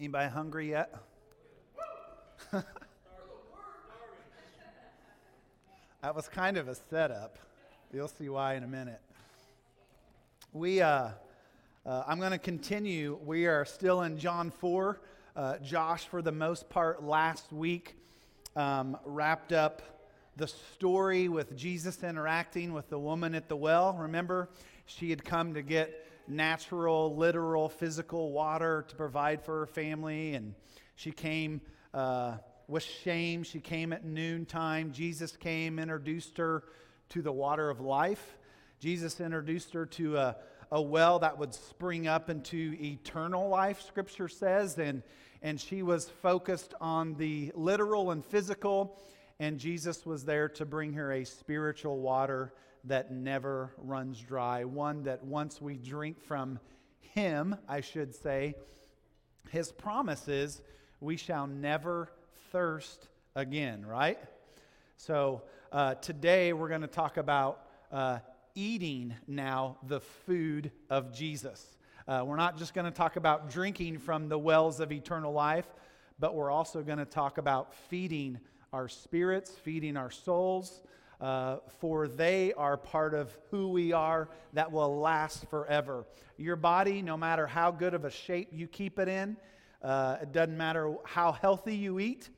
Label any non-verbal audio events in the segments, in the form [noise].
Anybody hungry yet? [laughs] that was kind of a setup. You'll see why in a minute. We, uh, uh, I'm going to continue. We are still in John 4. Uh, Josh, for the most part, last week um, wrapped up the story with Jesus interacting with the woman at the well. Remember, she had come to get natural, literal, physical water to provide for her family, and she came uh, with shame. She came at noontime. Jesus came, introduced her to the water of life. Jesus introduced her to a, a well that would spring up into eternal life, Scripture says, and, and she was focused on the literal and physical, and Jesus was there to bring her a spiritual water that never runs dry, one that once we drink from Him, I should say, His promises, we shall never thirst again, right? So uh, today we're going to talk about uh, eating now the food of Jesus. Uh, we're not just going to talk about drinking from the wells of eternal life, but we're also going to talk about feeding our spirits, feeding our souls, uh, for they are part of who we are that will last forever. Your body, no matter how good of a shape you keep it in, uh, it doesn't matter how healthy you eat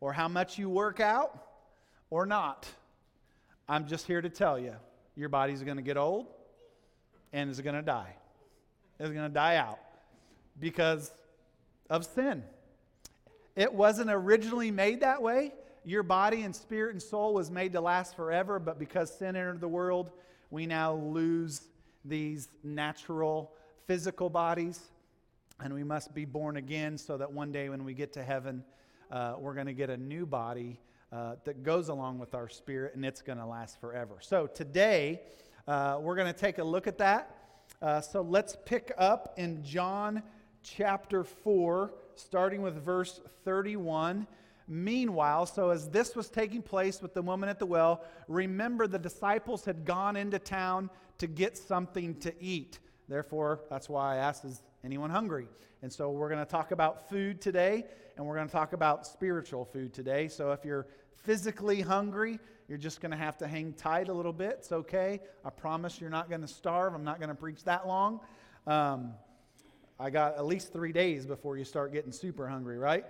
or how much you work out or not. I'm just here to tell you your body's going to get old and is going to die. It's going to die out because of sin. It wasn't originally made that way your body and spirit and soul was made to last forever, but because sin entered the world, we now lose these natural physical bodies, and we must be born again so that one day when we get to heaven, uh, we're going to get a new body uh, that goes along with our spirit, and it's going to last forever. So today, uh, we're going to take a look at that. Uh, so let's pick up in John chapter 4, starting with verse 31. Meanwhile, so as this was taking place with the woman at the well, remember the disciples had gone into town to get something to eat. Therefore, that's why I asked, is anyone hungry? And so we're going to talk about food today, and we're going to talk about spiritual food today. So if you're physically hungry, you're just going to have to hang tight a little bit. It's okay. I promise you're not going to starve. I'm not going to preach that long. Um, I got at least three days before you start getting super hungry, right?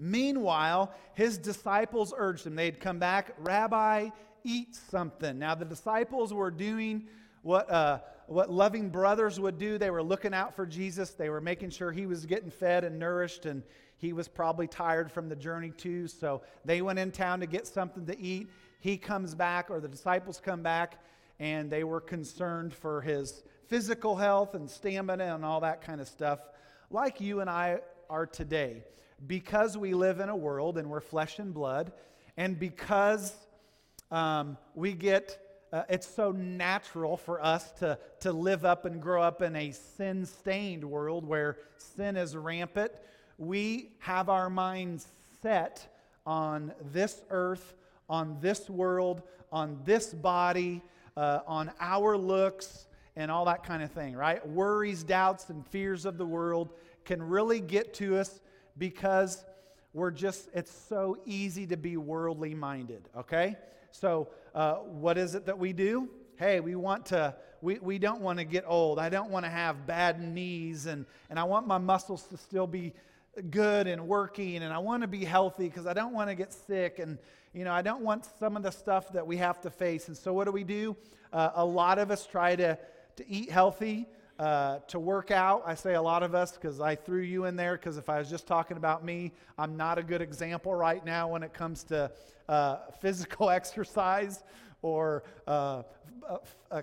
Meanwhile, his disciples urged him. They'd come back, Rabbi, eat something. Now, the disciples were doing what, uh, what loving brothers would do. They were looking out for Jesus, they were making sure he was getting fed and nourished, and he was probably tired from the journey too. So they went in town to get something to eat. He comes back, or the disciples come back, and they were concerned for his physical health and stamina and all that kind of stuff, like you and I are today because we live in a world and we're flesh and blood, and because um, we get uh, it's so natural for us to, to live up and grow up in a sin stained world where sin is rampant. We have our minds set on this earth, on this world, on this body, uh, on our looks, and all that kind of thing, right? Worries, doubts, and fears of the world can really get to us because we're just, it's so easy to be worldly minded, okay? So, uh, what is it that we do? Hey, we want to, we, we don't want to get old. I don't want to have bad knees, and, and I want my muscles to still be good and working, and I want to be healthy because I don't want to get sick, and, you know, I don't want some of the stuff that we have to face. And so, what do we do? Uh, a lot of us try to, to eat healthy uh, to work out. I say a lot of us because I threw you in there because if I was just talking about me, I'm not a good example right now when it comes to uh, physical [laughs] exercise or uh,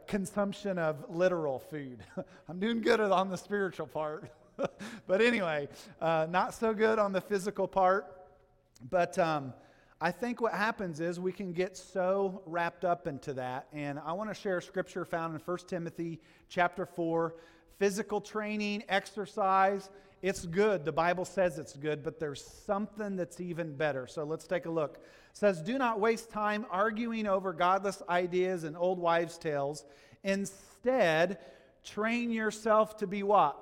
consumption of literal food. [laughs] I'm doing good on the spiritual part. [laughs] but anyway, uh, not so good on the physical part. But um, I think what happens is we can get so wrapped up into that. And I want to share a scripture found in 1 Timothy chapter 4. Physical training, exercise, it's good. The Bible says it's good, but there's something that's even better. So let's take a look. It says, Do not waste time arguing over godless ideas and old wives' tales. Instead, train yourself to be what?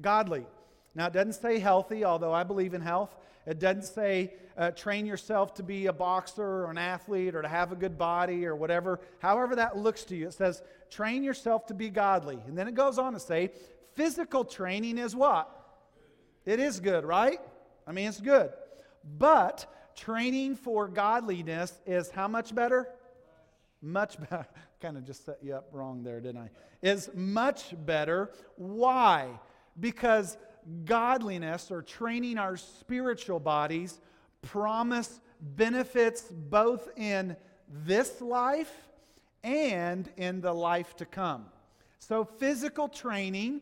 Godly. Now, it doesn't say healthy, although I believe in health. It doesn't say uh, train yourself to be a boxer or an athlete or to have a good body or whatever, however that looks to you. It says train yourself to be godly. And then it goes on to say physical training is what? It is good, right? I mean, it's good. But training for godliness is how much better? Much better. [laughs] kind of just set you up wrong there, didn't I? Is much better. Why? Because godliness or training our spiritual bodies promise benefits both in this life and in the life to come. So, physical training,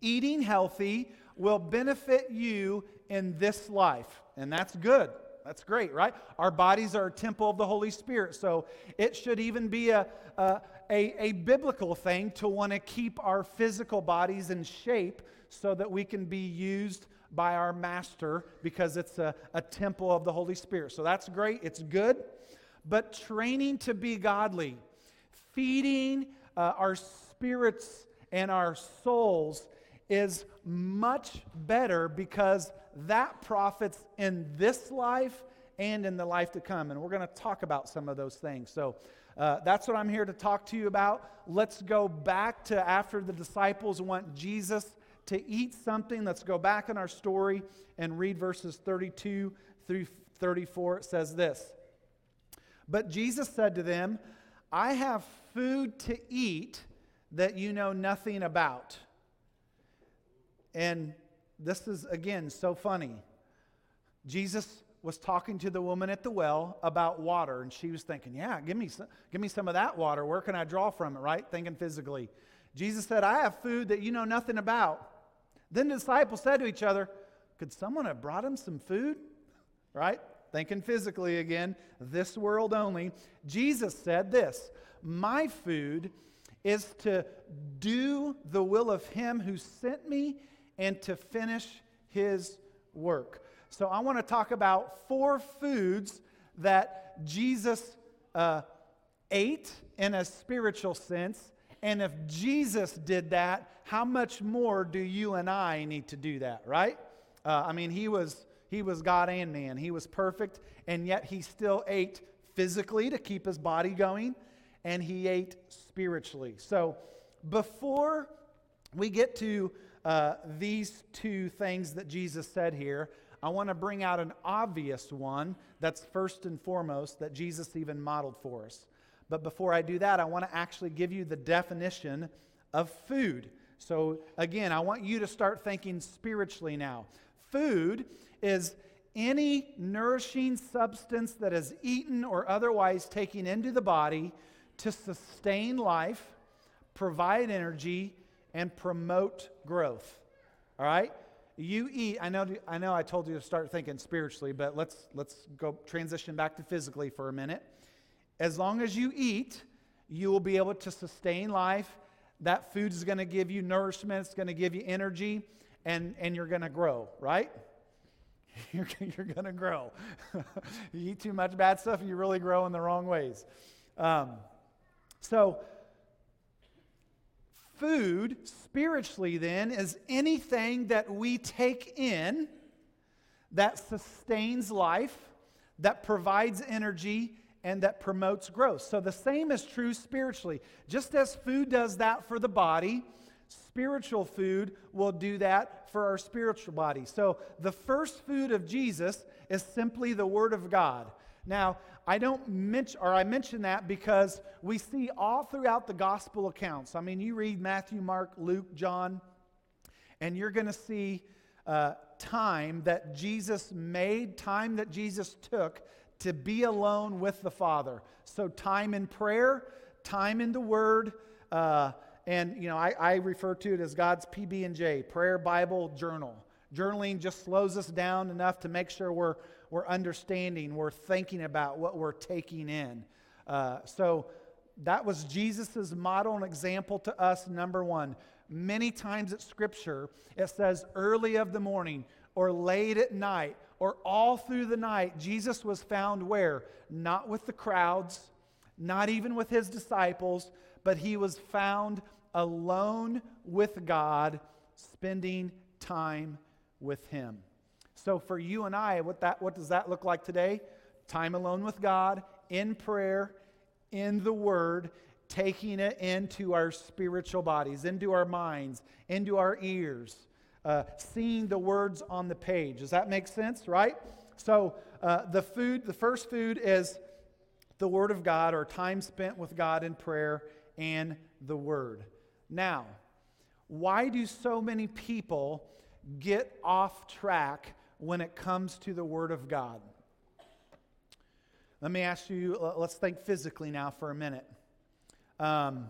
eating healthy, will benefit you in this life. And that's good. That's great, right? Our bodies are a temple of the Holy Spirit. So it should even be a, a, a, a biblical thing to want to keep our physical bodies in shape so that we can be used by our master because it's a, a temple of the Holy Spirit. So that's great. It's good. But training to be godly, feeding uh, our spirits and our souls is much better because that profits in this life and in the life to come. And we're going to talk about some of those things. So uh, that's what I'm here to talk to you about. Let's go back to after the disciples want Jesus to eat something. Let's go back in our story and read verses 32 through 34. It says this But Jesus said to them, I have food to eat that you know nothing about. And this is, again, so funny. Jesus was talking to the woman at the well about water, and she was thinking, Yeah, give me, some, give me some of that water. Where can I draw from it, right? Thinking physically. Jesus said, I have food that you know nothing about. Then the disciples said to each other, Could someone have brought him some food? [laughs] Right? Thinking physically again, this world only. Jesus said this My food is to do the will of him who sent me and to finish his work. So I want to talk about four foods that Jesus uh, ate in a spiritual sense. And if Jesus did that, how much more do you and I need to do that, right? Uh, I mean, he was, he was God and man. He was perfect, and yet he still ate physically to keep his body going, and he ate spiritually. So before we get to uh, these two things that Jesus said here, I want to bring out an obvious one that's first and foremost that Jesus even modeled for us. But before I do that, I want to actually give you the definition of food. So, again, I want you to start thinking spiritually now. Food is any nourishing substance that is eaten or otherwise taken into the body to sustain life, provide energy, and promote growth. All right? You eat, I know, I know I told you to start thinking spiritually, but let's, let's go transition back to physically for a minute. As long as you eat, you will be able to sustain life. That food is going to give you nourishment, it's going to give you energy, and, and you're going to grow, right? [laughs] You're, you're going to grow. [laughs] you eat too much bad stuff, you really grow in the wrong ways. Um, so, food, spiritually, then, is anything that we take in that sustains life, that provides energy, and that promotes growth. So the same is true spiritually. Just as food does that for the body, spiritual food will do that for our spiritual body. So the first food of Jesus is simply the Word of God. Now, I don't mention, or I mention that because we see all throughout the gospel accounts. I mean, you read Matthew, Mark, Luke, John, and you're going to see uh, time that Jesus made, time that Jesus took to be alone with the Father. So, time in prayer, time in the Word, uh, and you know, I, I refer to it as God's PB and J, prayer, Bible, journal. Journaling just slows us down enough to make sure we're we're understanding, we're thinking about what we're taking in. Uh, so that was Jesus' model and example to us, number one. Many times at Scripture, it says early of the morning or late at night or all through the night, Jesus was found where? Not with the crowds, not even with his disciples, but he was found alone with God, spending time with Him. So for you and I, what, that, what does that look like today? Time alone with God, in prayer, in the Word, taking it into our spiritual bodies, into our minds, into our ears, uh, seeing the words on the page. Does that make sense, right? So uh, the food, the first food is the Word of God or time spent with God in prayer and the Word. Now, why do so many people get off track when it comes to the Word of God? Let me ask you, let's think physically now for a minute. Um,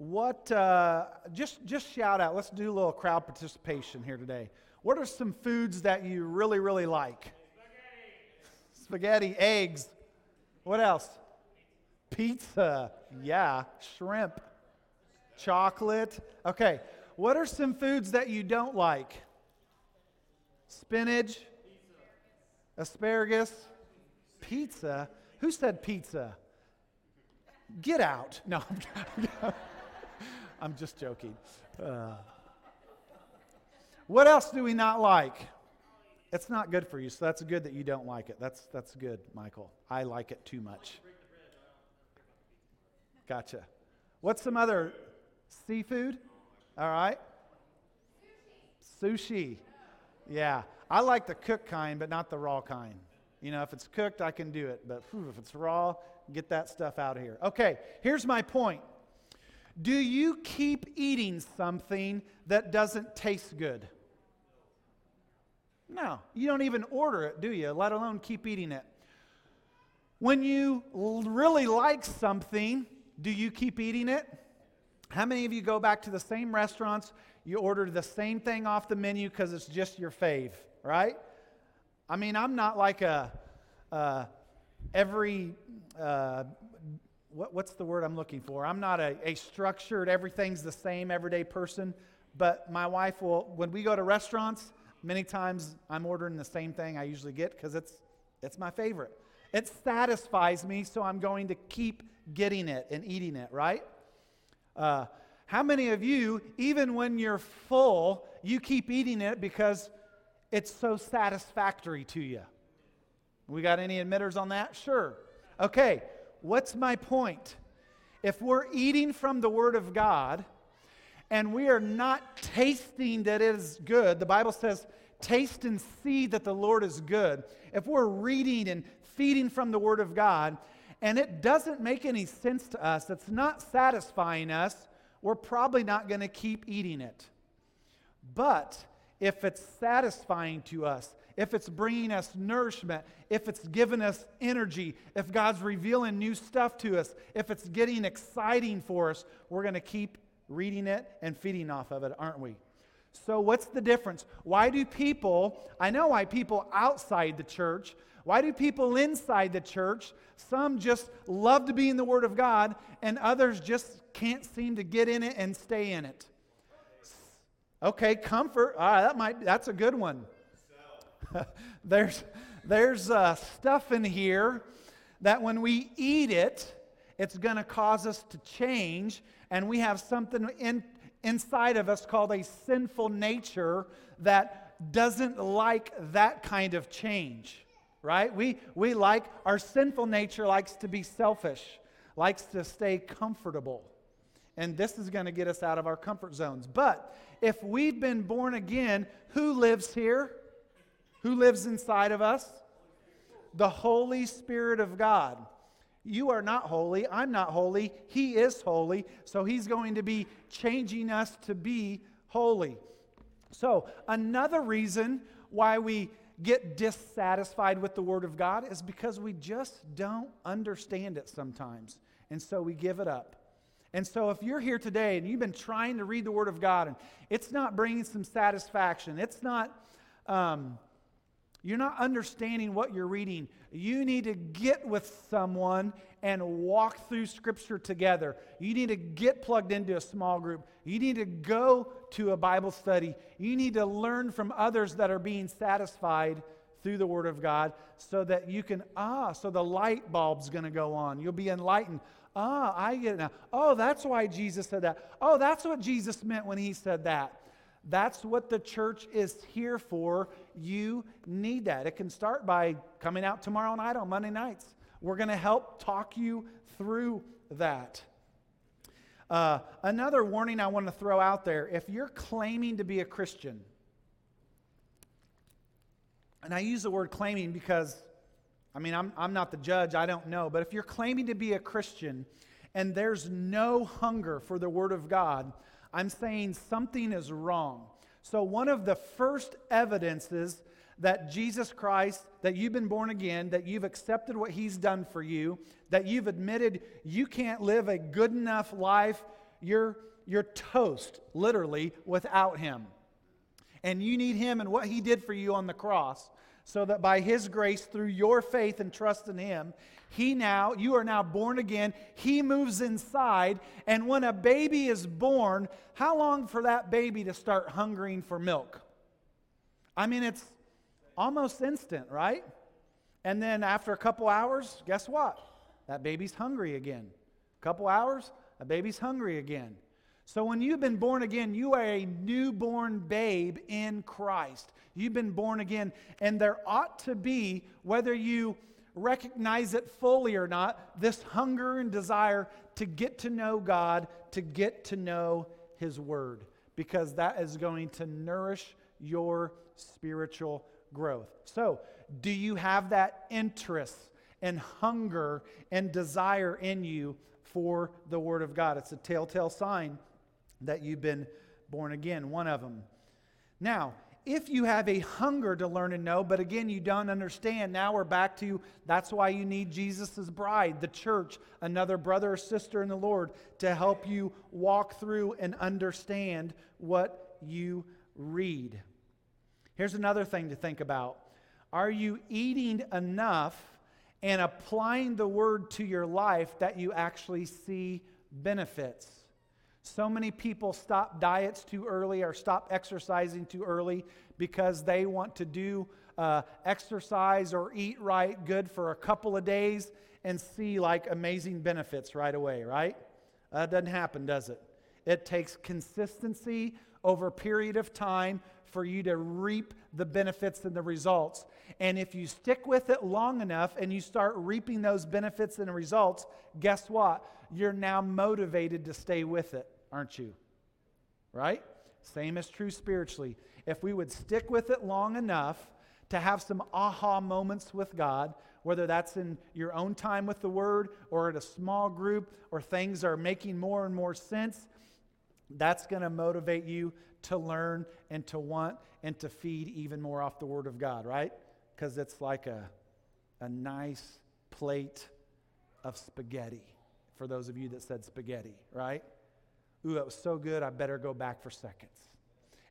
what, uh, just, just shout out, let's do a little crowd participation here today. What are some foods that you really, really like? Spaghetti, Spaghetti eggs. What else? Pizza. Yeah. Shrimp. Chocolate. Okay. What are some foods that you don't like? Spinach. Asparagus. Pizza. Who said pizza? Get out. No, [laughs] I'm just joking. Uh, what else do we not like? It's not good for you, so that's good that you don't like it. That's, that's good, Michael. I like it too much. Gotcha. What's some other seafood? All right. Sushi. Yeah. I like the cooked kind, but not the raw kind. You know, if it's cooked, I can do it. But whew, if it's raw, get that stuff out of here. Okay, here's my point. Do you keep eating something that doesn't taste good? No, you don't even order it, do you? Let alone keep eating it. When you really like something, do you keep eating it? How many of you go back to the same restaurants, you order the same thing off the menu because it's just your fave, right? I mean, I'm not like a every uh, what, what's the word I'm looking for? I'm not a, a structured everything's the same everyday person, but my wife will when we go to restaurants Many times I'm ordering the same thing I usually get because it's, it's my favorite. It satisfies me, so I'm going to keep getting it and eating it, right? Uh, how many of you, even when you're full, you keep eating it because it's so satisfactory to you? We got any admitters on that? Sure. Okay, what's my point? If we're eating from the Word of God, and we are not tasting that it is good, the Bible says, taste and see that the Lord is good. If we're reading and feeding from the Word of God, and it doesn't make any sense to us, it's not satisfying us, we're probably not going to keep eating it. But if it's satisfying to us, if it's bringing us nourishment, if it's giving us energy, if God's revealing new stuff to us, if it's getting exciting for us, we're going to keep reading it and feeding off of it, aren't we? So, what's the difference? Why do people, I know why people outside the church, why do people inside the church, some just love to be in the Word of God, and others just can't seem to get in it and stay in it? Okay, comfort. Ah, that might, that's a good one. [laughs] there's there's uh, stuff in here that when we eat it, it's going to cause us to change and we have something in, inside of us called a sinful nature that doesn't like that kind of change, right? We, we like, our sinful nature likes to be selfish, likes to stay comfortable. And this is going to get us out of our comfort zones. But if we've been born again, who lives here? Who lives inside of us? The Holy Spirit of God. You are not holy. I'm not holy. He is holy. So he's going to be changing us to be holy. So, another reason why we get dissatisfied with the Word of God is because we just don't understand it sometimes. And so we give it up. And so, if you're here today and you've been trying to read the Word of God and it's not bringing some satisfaction, it's not. Um, you're not understanding what you're reading. You need to get with someone and walk through Scripture together. You need to get plugged into a small group. You need to go to a Bible study. You need to learn from others that are being satisfied through the Word of God so that you can, ah, so the light bulb's going to go on. You'll be enlightened. Ah, I get it now. Oh, that's why Jesus said that. Oh, that's what Jesus meant when he said that. That's what the church is here for. You need that. It can start by coming out tomorrow night on Monday nights. We're going to help talk you through that. Uh, another warning I want to throw out there if you're claiming to be a Christian, and I use the word claiming because, I mean, I'm, I'm not the judge, I don't know, but if you're claiming to be a Christian and there's no hunger for the Word of God, I'm saying something is wrong. So, one of the first evidences that Jesus Christ, that you've been born again, that you've accepted what He's done for you, that you've admitted you can't live a good enough life, you're, you're toast, literally, without Him. And you need Him and what He did for you on the cross, so that by His grace, through your faith and trust in Him, he now, you are now born again. He moves inside. And when a baby is born, how long for that baby to start hungering for milk? I mean, it's almost instant, right? And then after a couple hours, guess what? That baby's hungry again. A couple hours, a baby's hungry again. So when you've been born again, you are a newborn babe in Christ. You've been born again. And there ought to be, whether you recognize it fully or not, this hunger and desire to get to know God, to get to know His Word, because that is going to nourish your spiritual growth. So, do you have that interest and hunger and desire in you for the Word of God? It's a telltale sign that you've been born again, one of them. Now, if you have a hunger to learn and know, but again, you don't understand, now we're back to that's why you need Jesus' bride, the church, another brother or sister in the Lord, to help you walk through and understand what you read. Here's another thing to think about Are you eating enough and applying the word to your life that you actually see benefits? So many people stop diets too early or stop exercising too early because they want to do uh, exercise or eat right good for a couple of days and see like amazing benefits right away, right? That doesn't happen, does it? It takes consistency over a period of time for you to reap the benefits and the results. And if you stick with it long enough and you start reaping those benefits and results, guess what? You're now motivated to stay with it, aren't you? Right? Same is true spiritually. If we would stick with it long enough to have some aha moments with God, whether that's in your own time with the Word or at a small group or things are making more and more sense, that's going to motivate you to learn and to want and to feed even more off the Word of God, right? Because it's like a, a nice plate of spaghetti, for those of you that said spaghetti, right? Ooh, that was so good, I better go back for seconds.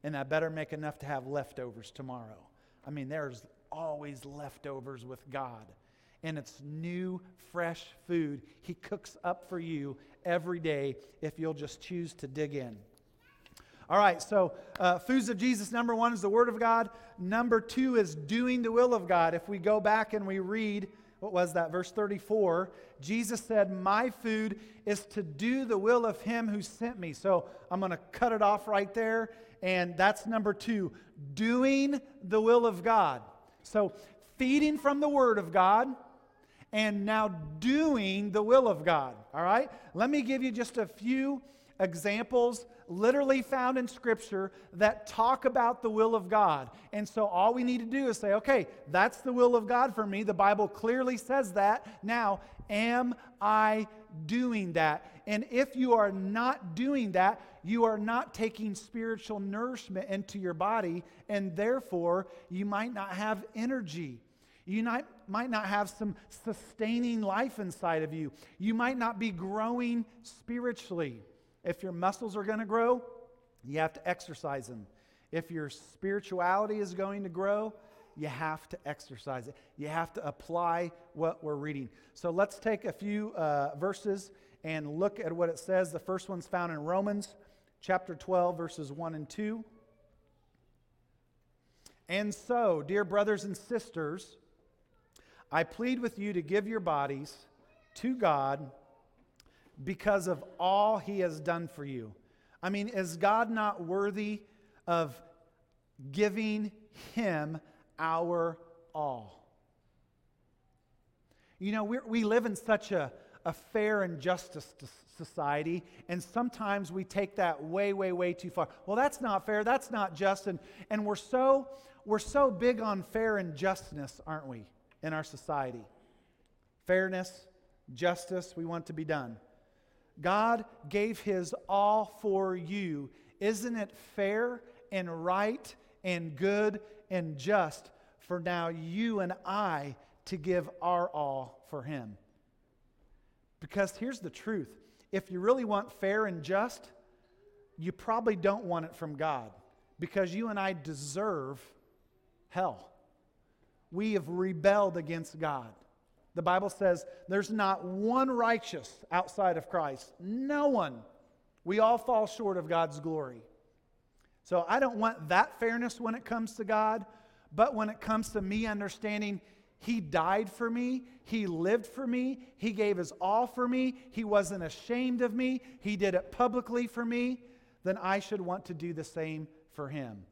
And I better make enough to have leftovers tomorrow. I mean, there's always leftovers with God. And it's new, fresh food He cooks up for you every day if you'll just choose to dig in. All right, so uh, foods of Jesus, number one is the Word of God. Number two is doing the will of God. If we go back and we read, what was that, verse 34, Jesus said, My food is to do the will of Him who sent me. So I'm going to cut it off right there. And that's number two, doing the will of God. So feeding from the Word of God and now doing the will of God. All right? Let me give you just a few examples literally found in Scripture that talk about the will of God. And so all we need to do is say, okay, that's the will of God for me. The Bible clearly says that. Now, am I doing that? And if you are not doing that, you are not taking spiritual nourishment into your body, and therefore you might not have energy. You might, might not have some sustaining life inside of you. You might not be growing spiritually. If your muscles are going to grow, you have to exercise them. If your spirituality is going to grow, you have to exercise it. You have to apply what we're reading. So let's take a few uh, verses and look at what it says. The first one's found in Romans chapter 12, verses 1 and 2. And so, dear brothers and sisters, I plead with you to give your bodies to God because of all he has done for you. I mean, is God not worthy of giving Him our all. You know, we we live in such a, a fair and justice society, and sometimes we take that way, way, way too far. Well, that's not fair, that's not just, and, and we're, so, we're so big on fair and justness, aren't we, in our society? Fairness, justice, we want to be done. God gave his all for you. Isn't it fair and right and good and just for now you and I to give our all for him? Because here's the truth if you really want fair and just, you probably don't want it from God because you and I deserve hell. We have rebelled against God. The Bible says there's not one righteous outside of Christ. No one. We all fall short of God's glory. So I don't want that fairness when it comes to God, but when it comes to me understanding He died for me, He lived for me, He gave His all for me, He wasn't ashamed of me, He did it publicly for me, then I should want to do the same for Him.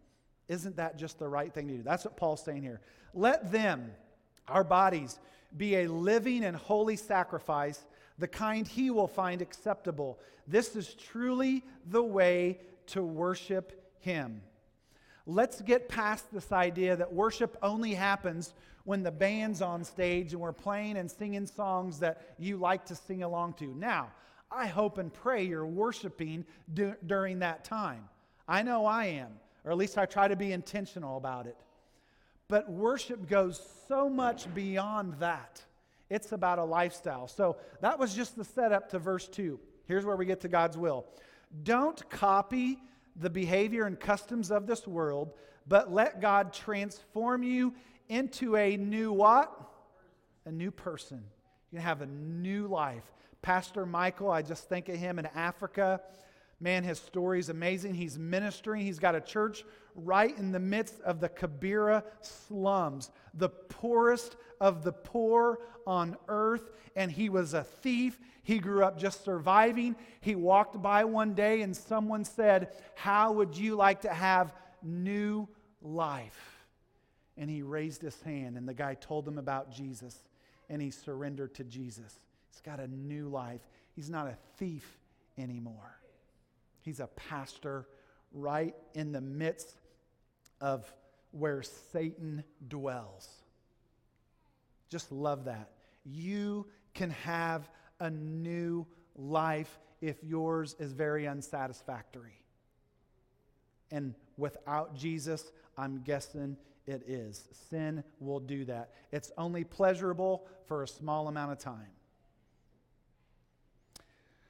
Isn't that just the right thing to do? That's what Paul's saying here. Let them, our bodies, be a living and holy sacrifice, the kind he will find acceptable. This is truly the way to worship him. Let's get past this idea that worship only happens when the band's on stage and we're playing and singing songs that you like to sing along to. Now, I hope and pray you're worshiping du- during that time. I know I am, or at least I try to be intentional about it. But worship goes so much beyond that. It's about a lifestyle. So that was just the setup to verse 2. Here's where we get to God's will. Don't copy the behavior and customs of this world, but let God transform you into a new what? A new person. You have a new life. Pastor Michael, I just think of him in Africa. Man, his story is amazing. He's ministering. He's got a church right in the midst of the Kibera slums, the poorest of the poor on earth. And he was a thief. He grew up just surviving. He walked by one day and someone said, How would you like to have new life? And he raised his hand, and the guy told him about Jesus, and he surrendered to Jesus. He's got a new life. He's not a thief anymore. He's a pastor right in the midst of where Satan dwells. Just love that. You can have a new life if yours is very unsatisfactory. And without Jesus, I'm guessing it is. Sin will do that. It's only pleasurable for a small amount of time.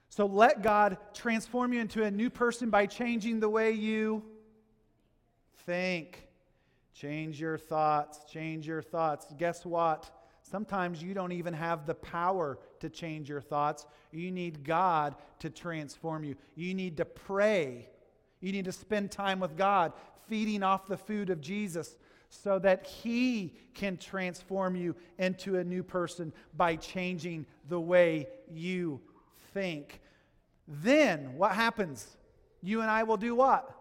So let God transform you into a new person by changing the way you think. Change your thoughts. Change your thoughts. Guess what? Sometimes you don't even have the power to change your thoughts. You need God to transform you. You need to pray. You need to spend time with God, feeding off the food of Jesus so that He can transform you into a new person by changing the way you think. Then what happens? You and I will do what?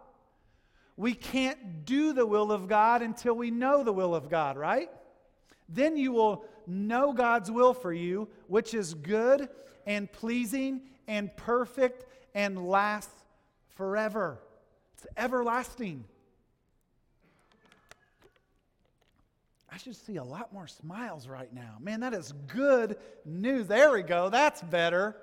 We can't do the will of God until we know the will of God, right? Then you will know God's will for you, which is good and pleasing and perfect and lasts forever. It's everlasting. I should see a lot more smiles right now. Man, that is good news. There we go. That's better.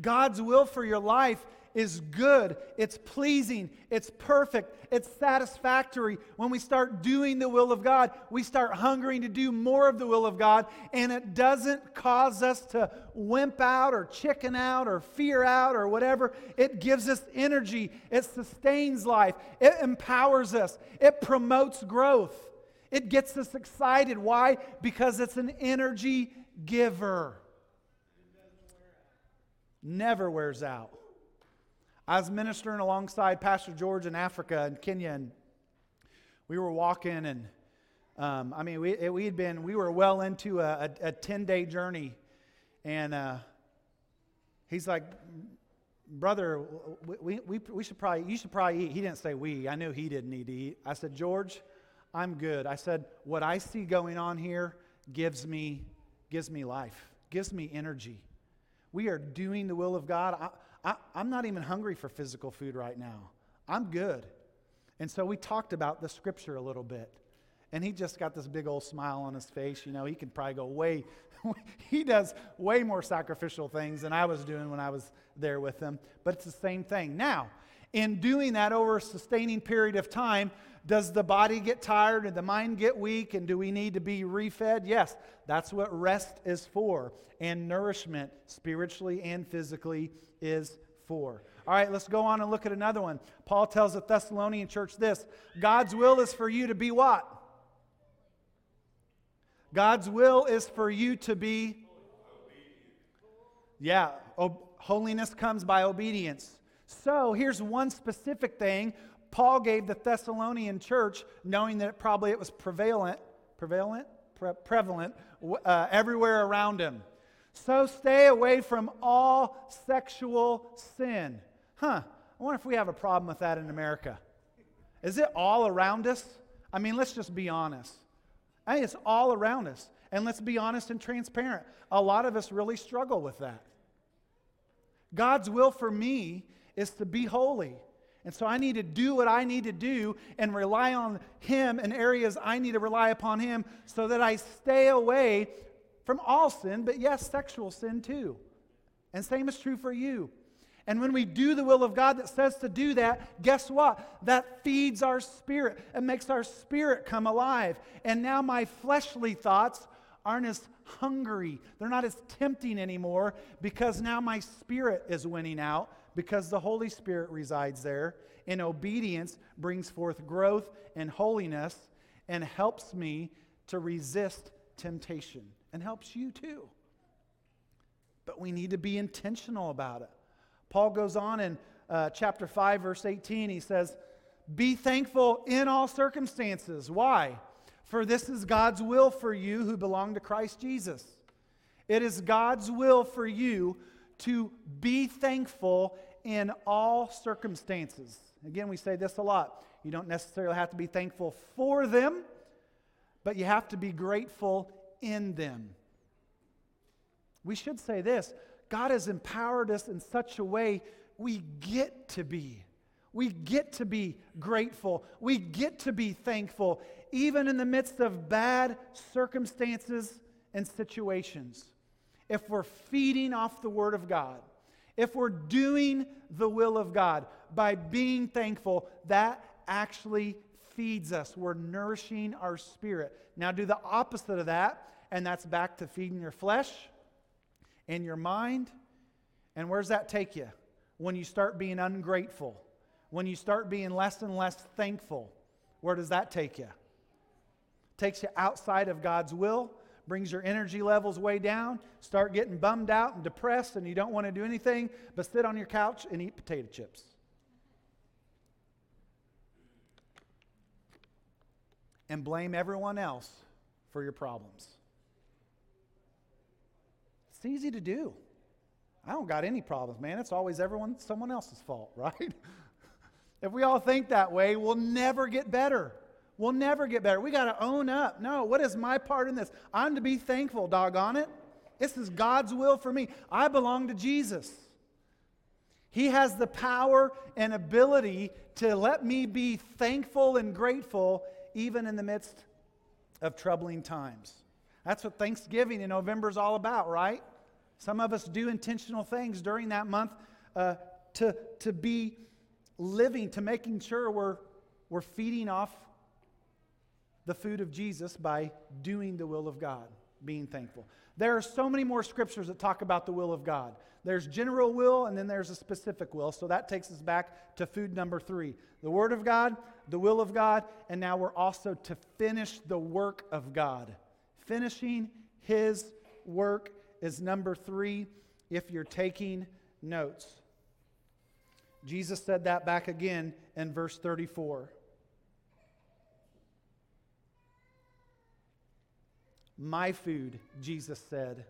God's will for your life is good, it's pleasing, it's perfect, it's satisfactory. When we start doing the will of God, we start hungering to do more of the will of God, and it doesn't cause us to wimp out or chicken out or fear out or whatever. It gives us energy, it sustains life, it empowers us, it promotes growth, it gets us excited. Why? Because it's an energy giver never wears out. I was ministering alongside Pastor George in Africa and Kenya, and we were walking, and um, I mean, we, we had been, we were well into a, a, a 10 day journey, and uh, he's like, brother, we, we, we should probably, you should probably eat. He didn't say we. I knew he didn't need to eat. I said, George, I'm good. I said, what I see going on here gives me, gives me life, gives me energy. We are doing the will of God. I, I, I'm not even hungry for physical food right now. I'm good. And so we talked about the scripture a little bit. And he just got this big old smile on his face. You know, he could probably go way, [laughs] he does way more sacrificial things than I was doing when I was there with him. But it's the same thing. Now, in doing that over a sustaining period of time, does the body get tired and the mind get weak? And do we need to be refed? Yes, that's what rest is for. And nourishment, spiritually and physically, is for. All right, let's go on and look at another one. Paul tells the Thessalonian church this God's will is for you to be what? God's will is for you to be. Yeah, holiness comes by obedience. So here's one specific thing Paul gave the Thessalonian church, knowing that it probably it was prevalent, prevalent, pre- prevalent uh, everywhere around him. So stay away from all sexual sin. Huh? I wonder if we have a problem with that in America. Is it all around us? I mean, let's just be honest. Hey, it's all around us. And let's be honest and transparent. A lot of us really struggle with that. God's will for me is to be holy. And so I need to do what I need to do and rely on Him in areas I need to rely upon Him so that I stay away from all sin, but yes, sexual sin too. And same is true for you. And when we do the will of God that says to do that, guess what? That feeds our spirit. It makes our spirit come alive. And now my fleshly thoughts aren't as hungry. They're not as tempting anymore because now my spirit is winning out because the Holy Spirit resides there. And obedience brings forth growth and holiness and helps me to resist temptation and helps you too. But we need to be intentional about it. Paul goes on in uh, chapter 5, verse 18. He says, Be thankful in all circumstances. Why? For this is God's will for you who belong to Christ Jesus. It is God's will for you to be thankful in all circumstances. Again, we say this a lot. You don't necessarily have to be thankful for them, but you have to be grateful in them. We should say this God has empowered us in such a way we get to be. We get to be grateful. We get to be thankful, even in the midst of bad circumstances and situations. If we're feeding off the Word of God, if we're doing the will of God by being thankful, that actually feeds us. We're nourishing our spirit. Now, do the opposite of that, and that's back to feeding your flesh and your mind. And where's that take you? When you start being ungrateful, when you start being less and less thankful, where does that take you? Takes you outside of God's will, brings your energy levels way down, start getting bummed out and depressed, and you don't want to do anything but sit on your couch and eat potato chips. And blame everyone else for your problems. It's easy to do. I don't got any problems, man. It's always everyone, someone else's fault, [laughs] right? if we all think that way, we'll never get better. We'll never get better. We got to own up. No, what is my part in this? I'm to be thankful, doggone it. This is God's will for me. I belong to Jesus. He has the power and ability to let me be thankful and grateful even in the midst of troubling times. That's what Thanksgiving in November is all about, right? Some of us do intentional things during that month uh, to, to be living, to making sure we're, we're feeding off the food of Jesus by doing the will of God, being thankful. There are so many more scriptures that talk about the will of God. There's general will, and then there's a specific will. So that takes us back to food number three the Word of God, the will of God, and now we're also to finish the work of God. Finishing His work is number three if you're taking notes. Jesus said that back again in verse 34. My food, Jesus said,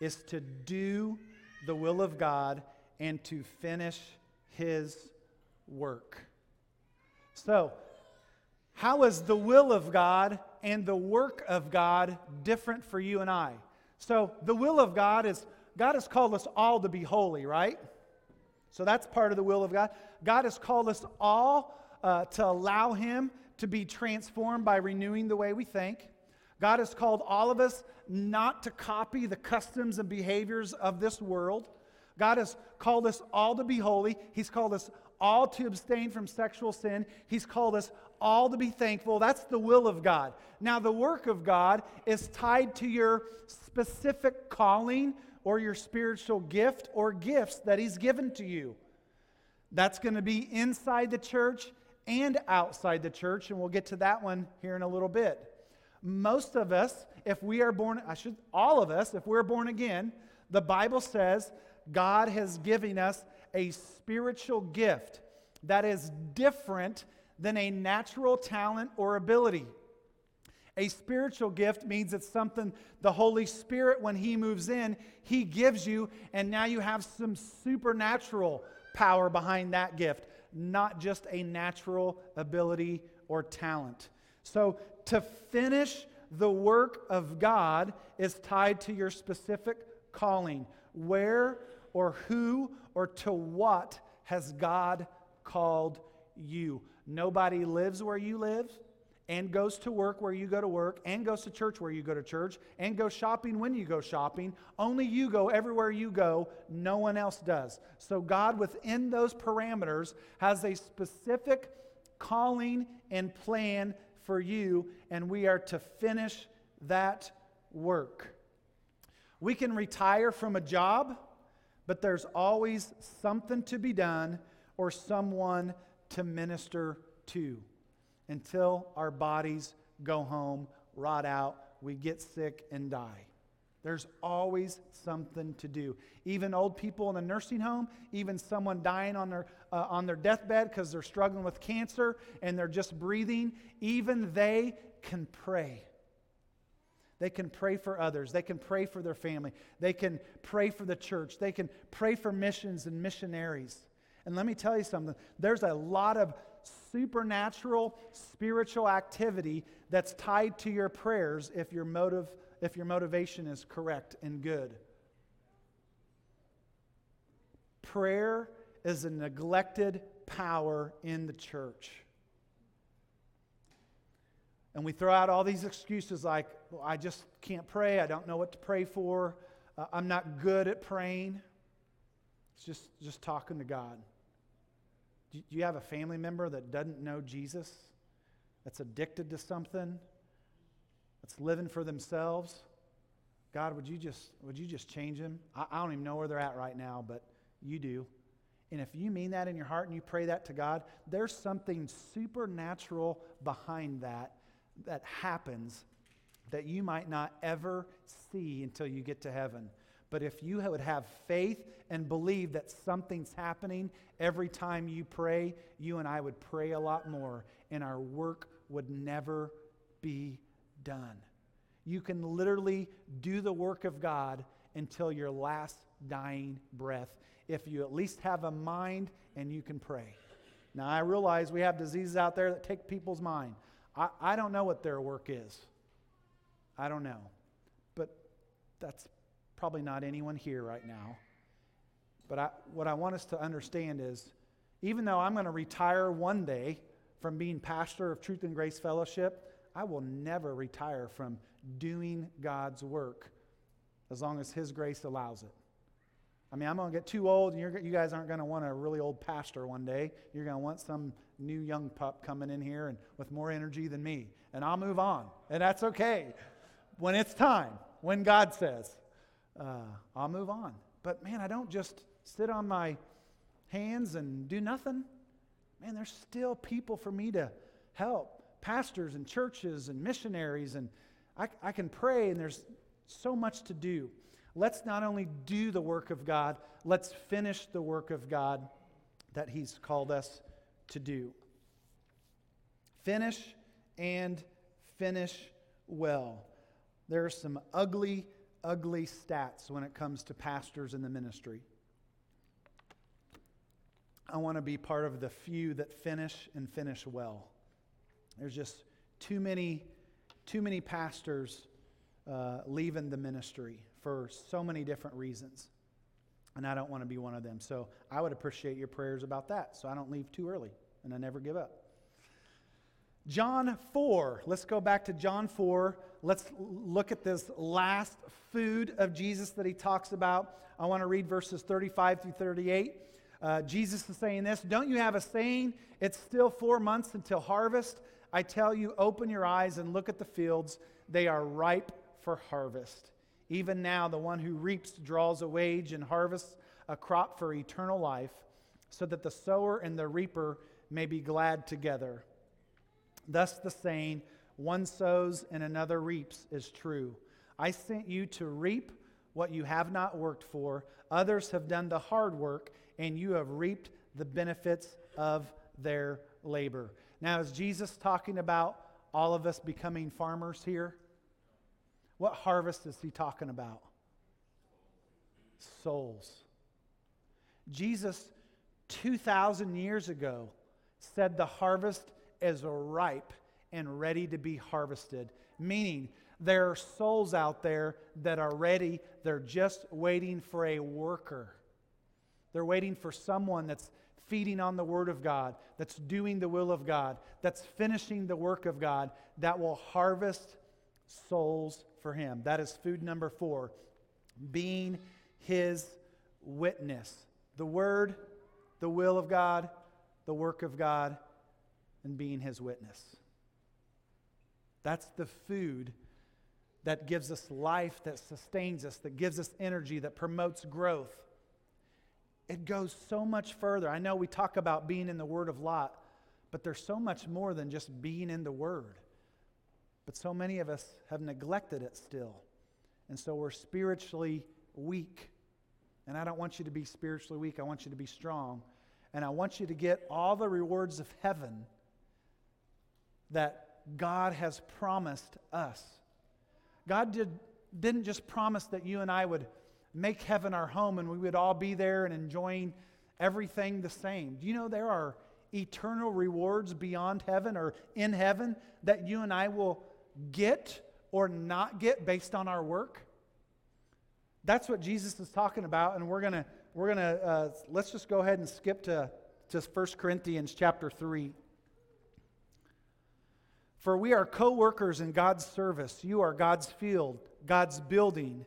is to do the will of God and to finish his work. So, how is the will of God and the work of God different for you and I? So, the will of God is God has called us all to be holy, right? So, that's part of the will of God. God has called us all uh, to allow Him to be transformed by renewing the way we think. God has called all of us not to copy the customs and behaviors of this world. God has called us all to be holy. He's called us all to abstain from sexual sin. He's called us all to be thankful. That's the will of God. Now, the work of God is tied to your specific calling or your spiritual gift or gifts that He's given to you. That's going to be inside the church and outside the church, and we'll get to that one here in a little bit. Most of us, if we are born, I should, all of us, if we're born again, the Bible says God has given us a spiritual gift that is different than a natural talent or ability. A spiritual gift means it's something the Holy Spirit, when He moves in, He gives you, and now you have some supernatural power behind that gift, not just a natural ability or talent. So, to finish the work of God is tied to your specific calling. Where or who or to what has God called you? Nobody lives where you live and goes to work where you go to work and goes to church where you go to church and goes shopping when you go shopping. Only you go everywhere you go, no one else does. So, God, within those parameters, has a specific calling and plan for you, and we are to finish that work. We can retire from a job, but there's always something to be done or someone to minister to until our bodies go home, rot out, we get sick, and die. There's always something to do. Even old people in a nursing home, even someone dying on their, uh, on their deathbed because they're struggling with cancer and they're just breathing, even they can pray. They can pray for others. They can pray for their family. They can pray for the church. They can pray for missions and missionaries. And let me tell you something there's a lot of supernatural spiritual activity that's tied to your prayers if your motive if your motivation is correct and good. Prayer is a neglected power in the church. And we throw out all these excuses like, well, I just can't pray. I don't know what to pray for. Uh, I'm not good at praying. It's just, just talking to God. Do you have a family member that doesn't know Jesus, that's addicted to something, that's living for themselves? God, would you just, would you just change them? I, I don't even know where they're at right now, but you do. And if you mean that in your heart and you pray that to God, there's something supernatural behind that that happens that you might not ever see until you get to heaven. But if you would have faith and believe that something's happening every time you pray, you and I would pray a lot more, and our work would never be done. You can literally do the work of God until your last dying breath if you at least have a mind and you can pray. Now, I realize we have diseases out there that take people's mind. I, I don't know what their work is. I don't know. But that's probably not anyone here right now. But I, what I want us to understand is even though I'm going to retire one day from being pastor of Truth and Grace Fellowship, I will never retire from doing God's work as long as His grace allows it. I mean, I'm going to get too old, and you guys aren't going to want a really old pastor one day. You're going to want some new young pup coming in here and with more energy than me. And I'll move on, and that's okay. When it's time, when God says, uh, I'll move on. But man, I don't just sit on my hands and do nothing. Man, there's still people for me to help pastors and churches and missionaries, and I, I can pray, and there's so much to do. Let's not only do the work of God, let's finish the work of God that He's called us to do. Finish and finish well. There are some ugly ugly stats when it comes to pastors in the ministry. I want to be part of the few that finish and finish well. There's just too many, too many pastors uh, leaving the ministry for so many different reasons. And I don't want to be one of them. So I would appreciate your prayers about that so I don't leave too early and I never give up. John 4. Let's go back to John 4. Let's look at this last food of Jesus that he talks about. I want to read verses 35 through 38. Uh, Jesus is saying this Don't you have a saying? It's still four months until harvest. I tell you, open your eyes and look at the fields. They are ripe for harvest. Even now, the one who reaps draws a wage and harvests a crop for eternal life, so that the sower and the reaper may be glad together. Thus, the saying, one sows and another reaps, is true. I sent you to reap what you have not worked for. Others have done the hard work, and you have reaped the benefits of their labor. Now, is Jesus talking about all of us becoming farmers here? What harvest is he talking about? Souls. Jesus, 2,000 years ago, said the harvest is ripe and ready to be harvested, meaning there are souls out there that are ready. They're just waiting for a worker. They're waiting for someone that's feeding on the Word of God, that's doing the will of God, that's finishing the work of God, that will harvest souls for Him. That is food number four being His witness. The Word, the will of God, the work of God, and being His witness. That's the food that gives us life, that sustains us, that gives us energy, that promotes growth. It goes so much further. I know we talk about being in the Word of lot, but there's so much more than just being in the Word. But so many of us have neglected it still. And so we're spiritually weak. And I don't want you to be spiritually weak. I want you to be strong. And I want you to get all the rewards of heaven that God has promised us. God did, didn't just promise that you and I would make heaven our home and we would all be there and enjoying everything the same. Do you know there are eternal rewards beyond heaven or in heaven that you and I will get or not get based on our work? That's what Jesus is talking about, and we're gonna we're gonna uh, let's just go ahead and skip to to 1 Corinthians chapter three. For we are co workers in God's service. You are God's field, God's building.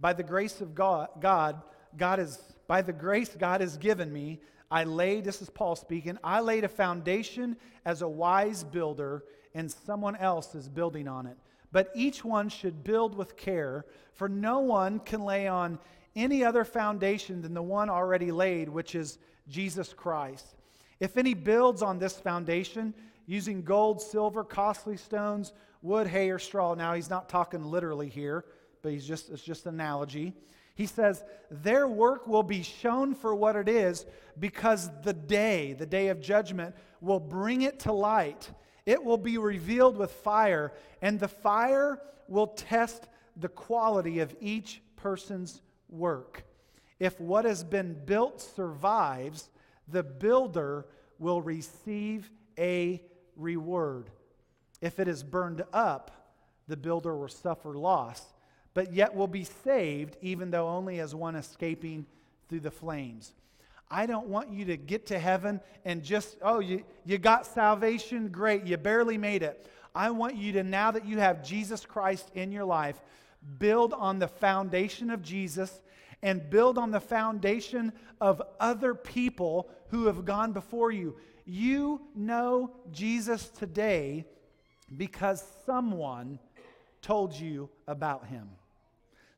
By the grace of God, God, God is, by the grace God has given me, I laid, this is Paul speaking, I laid a foundation as a wise builder, and someone else is building on it. But each one should build with care, for no one can lay on any other foundation than the one already laid, which is Jesus Christ. If any builds on this foundation, using gold, silver, costly stones, wood, hay, or straw. Now, he's not talking literally here, but he's just, it's just an analogy. He says, Their work will be shown for what it is because the day, the day of judgment, will bring it to light. It will be revealed with fire, and the fire will test the quality of each person's work. If what has been built survives, the builder will receive a reward. If it is burned up, the builder will suffer loss, but yet will be saved, even though only as one escaping through the flames. I don't want you to get to heaven and just, oh, you, you got salvation, great, you barely made it. I want you to, now that you have Jesus Christ in your life, build on the foundation of Jesus and build on the foundation of other people who have gone before you. You know Jesus today because someone told you about him.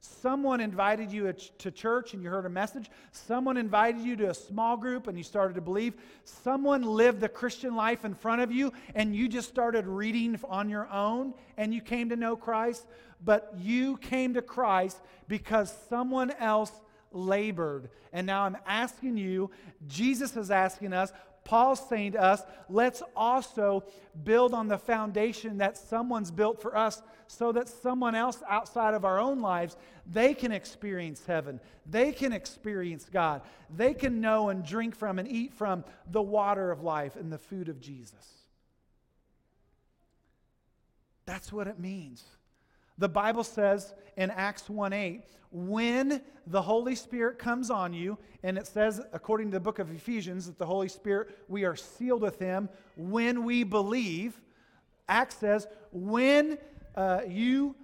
Someone invited you to church and you heard a message. Someone invited you to a small group and you started to believe. Someone lived the Christian life in front of you and you just started reading on your own and you came to know Christ. But you came to Christ because someone else labored. And now I'm asking you, Jesus is asking us, Paul's saying to us, let's also build on the foundation that someone's built for us so that someone else outside of our own lives, they can experience heaven. They can experience God. They can know and drink from and eat from the water of life and the food of Jesus. That's what it means. The Bible says in Acts 1 8, when the Holy Spirit comes on you, and it says, according to the book of Ephesians, that the Holy Spirit, we are sealed with Him when we believe. Acts says, when uh, you,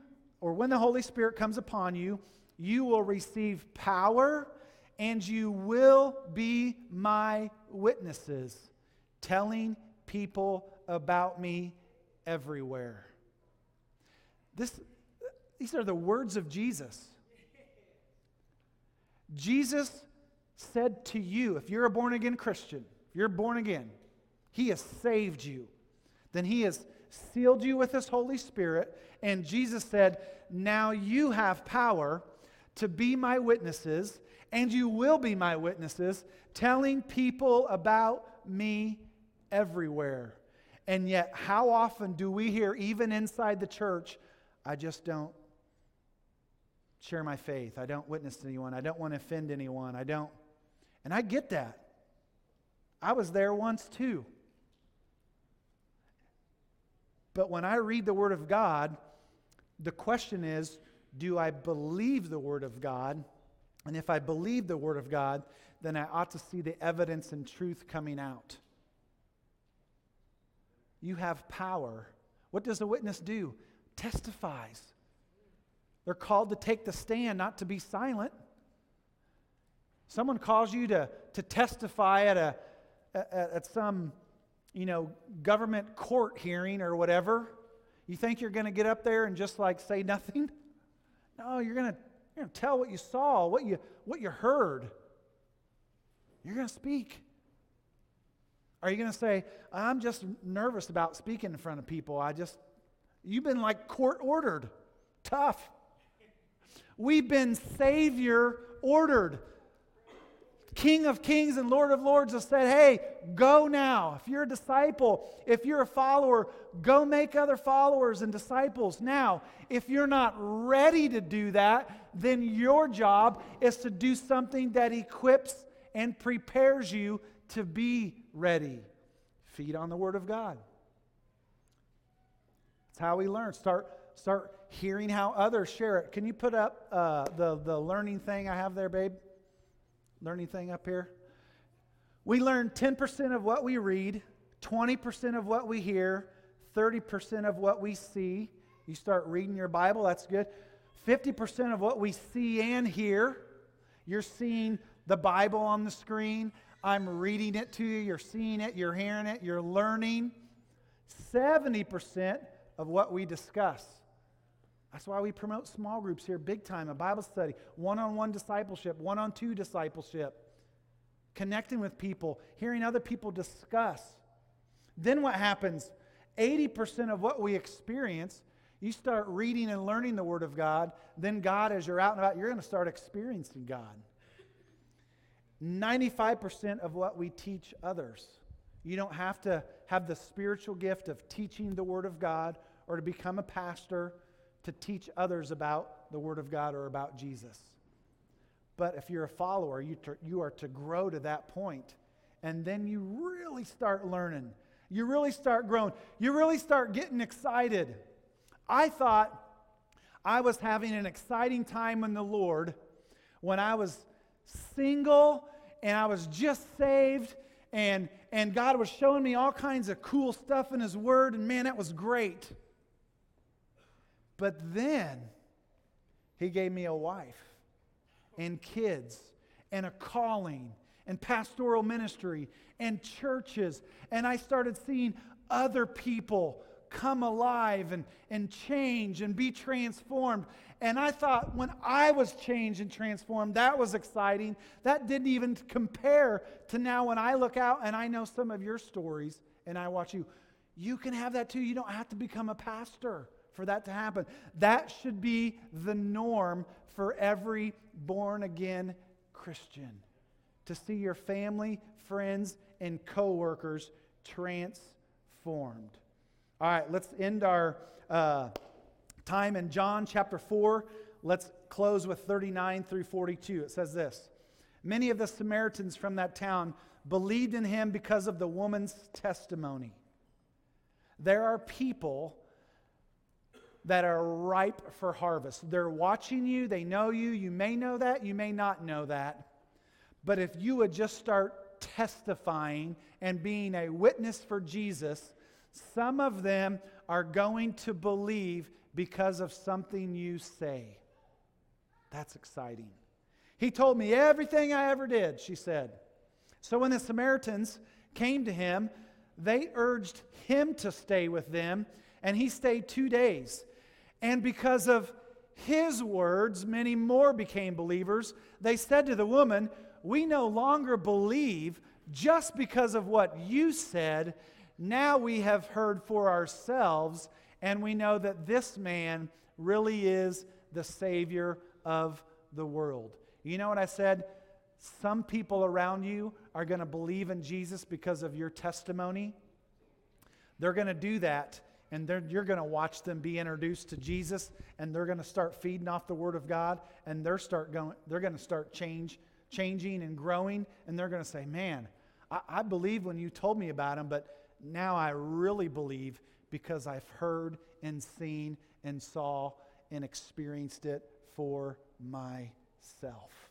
or when the Holy Spirit comes upon you, you will receive power and you will be my witnesses, telling people about me everywhere. This, these are the words of Jesus. Jesus said to you, if you're a born again Christian, if you're born again, He has saved you. Then He has sealed you with His Holy Spirit. And Jesus said, Now you have power to be my witnesses, and you will be my witnesses, telling people about me everywhere. And yet, how often do we hear, even inside the church, I just don't share my faith. I don't witness to anyone. I don't want to offend anyone. I don't. And I get that. I was there once too. But when I read the Word of God, the question is do I believe the Word of God? And if I believe the Word of God, then I ought to see the evidence and truth coming out. You have power. What does a witness do? Testifies. They're called to take the stand, not to be silent. Someone calls you to, to testify at, a, at, at some you know, government court hearing or whatever. You think you're going to get up there and just like say nothing? [laughs] No, you're going to you're going to tell what you saw, what you, what you heard. You're going to speak. Are you going to say, I'm just nervous about speaking in front of people? I just, you've been like court ordered. Tough. We've been Savior ordered. King of Kings and Lord of Lords has said, Hey, go now. If you're a disciple, if you're a follower, go make other followers and disciples. Now, if you're not ready to do that, then your job is to do something that equips and prepares you to be ready. Feed on the Word of God. That's how we learn. Start, start hearing how others share it. Can you put up uh, the, the learning thing I have there, babe? Learning thing up here? We learn 10% of what we read, 20% of what we hear, 30% of what we see. You start reading your Bible, that's good. 50% of what we see and hear. You're seeing the Bible on the screen. I'm reading it to you. You're seeing it. You're hearing it. You're learning. 70% of what we discuss. That's why we promote small groups here, big time, a Bible study, one on one discipleship, one on two discipleship, connecting with people, hearing other people discuss. Then what happens? 80% of what we experience, you start reading and learning the Word of God, then God, as you're out and about, you're going to start experiencing God. 95% of what we teach others. You don't have to have the spiritual gift of teaching the Word of God or to become a pastor to teach others about the Word of God or about Jesus. But if you're a follower, you, to, you are to grow to that. And then you really start learning. You really start growing. You really start getting excited. I thought I was having an exciting time in the Lord when I was single and I was just saved and, and God was showing me all kinds of cool stuff in His Word, and man, that was great. But then he gave me a wife and kids and a calling and pastoral ministry and churches. And I started seeing other people come alive and, and change and be transformed. And I thought when I was changed and transformed, that was exciting. That didn't even compare to now when I look out and I know some of your stories and I watch you. You can have that too. You don't have to become a pastor for that to happen. That should be the norm for every born again Christian. To see your family, friends, and coworkers transformed. All right, let's end our uh, time in John chapter 4. Let's close with 39 through 42. It says this Many of the Samaritans from that town believed in him because of the woman's testimony. There are people that are ripe for harvest. They're watching you, they know you. You may know that, you may not know that. But if you would just start testifying and being a witness for Jesus, some of them are going to believe because of something you say. That's exciting. He told me everything I ever did, she said. So when the Samaritans came to him, they urged him to stay with them, and he stayed two days. And because of his words, many more became believers. They said to the woman, We no longer believe just because of what you said. Now we have heard for ourselves, and we know that this man really is the Savior of the world. You know what I said? Some people around you are going to believe in Jesus because of your testimony. They're going to do that, and you're going to watch them be introduced to Jesus, and they're going to start feeding off the Word of God, and they're, start going, they're going to start change, changing and growing, and they're going to say, Man, I, I believe when you told me about him, but now I really believe because I've heard and seen and saw and experienced it for myself.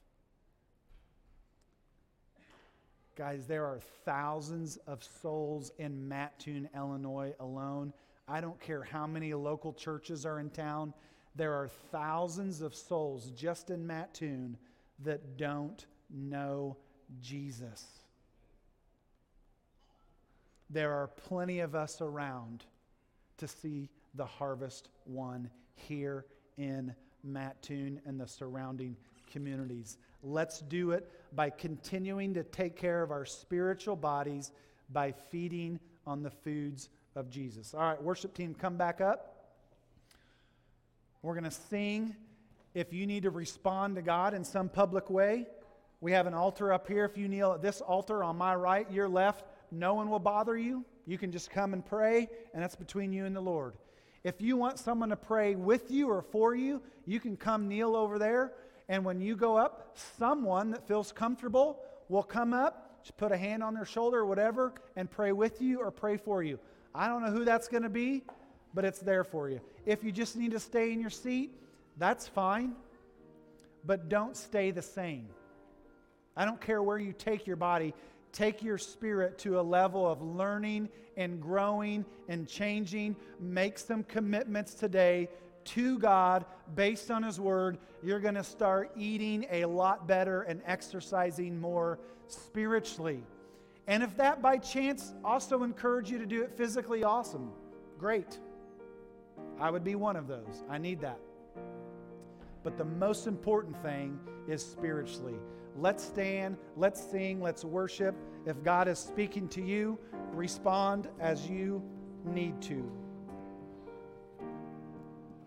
Guys, there are thousands of souls in Mattoon, Illinois alone. I don't care how many local churches are in town, there are thousands of souls just in Mattoon that don't know Jesus. There are plenty of us around to see the harvest won here in Mattoon and the surrounding communities. Let's do it by continuing to take care of our spiritual bodies by feeding on the foods of Jesus. All right, worship team, come back up. We're going to sing. If you need to respond to God in some public way, we have an altar up here. If you kneel at this altar on my right, your left, no one will bother you. You can just come and pray, and that's between you and the Lord. If you want someone to pray with you or for you, you can come kneel over there. And when you go up, someone that feels comfortable will come up, just put a hand on their shoulder or whatever, and pray with you or pray for you. I don't know who that's going to be, but it's there for you. If you just need to stay in your seat, that's fine, but don't stay the same. I don't care where you take your body, take your spirit to a level of learning and growing and changing. Make some commitments today to God based on His Word. You're going to start eating a lot better and exercising more spiritually. And if that by chance also encourage you to do it physically, awesome. Great. I would be one of those. I need that. But the most important thing is spiritually. Let's stand, let's sing, let's worship. If God is speaking to you, respond as you need to.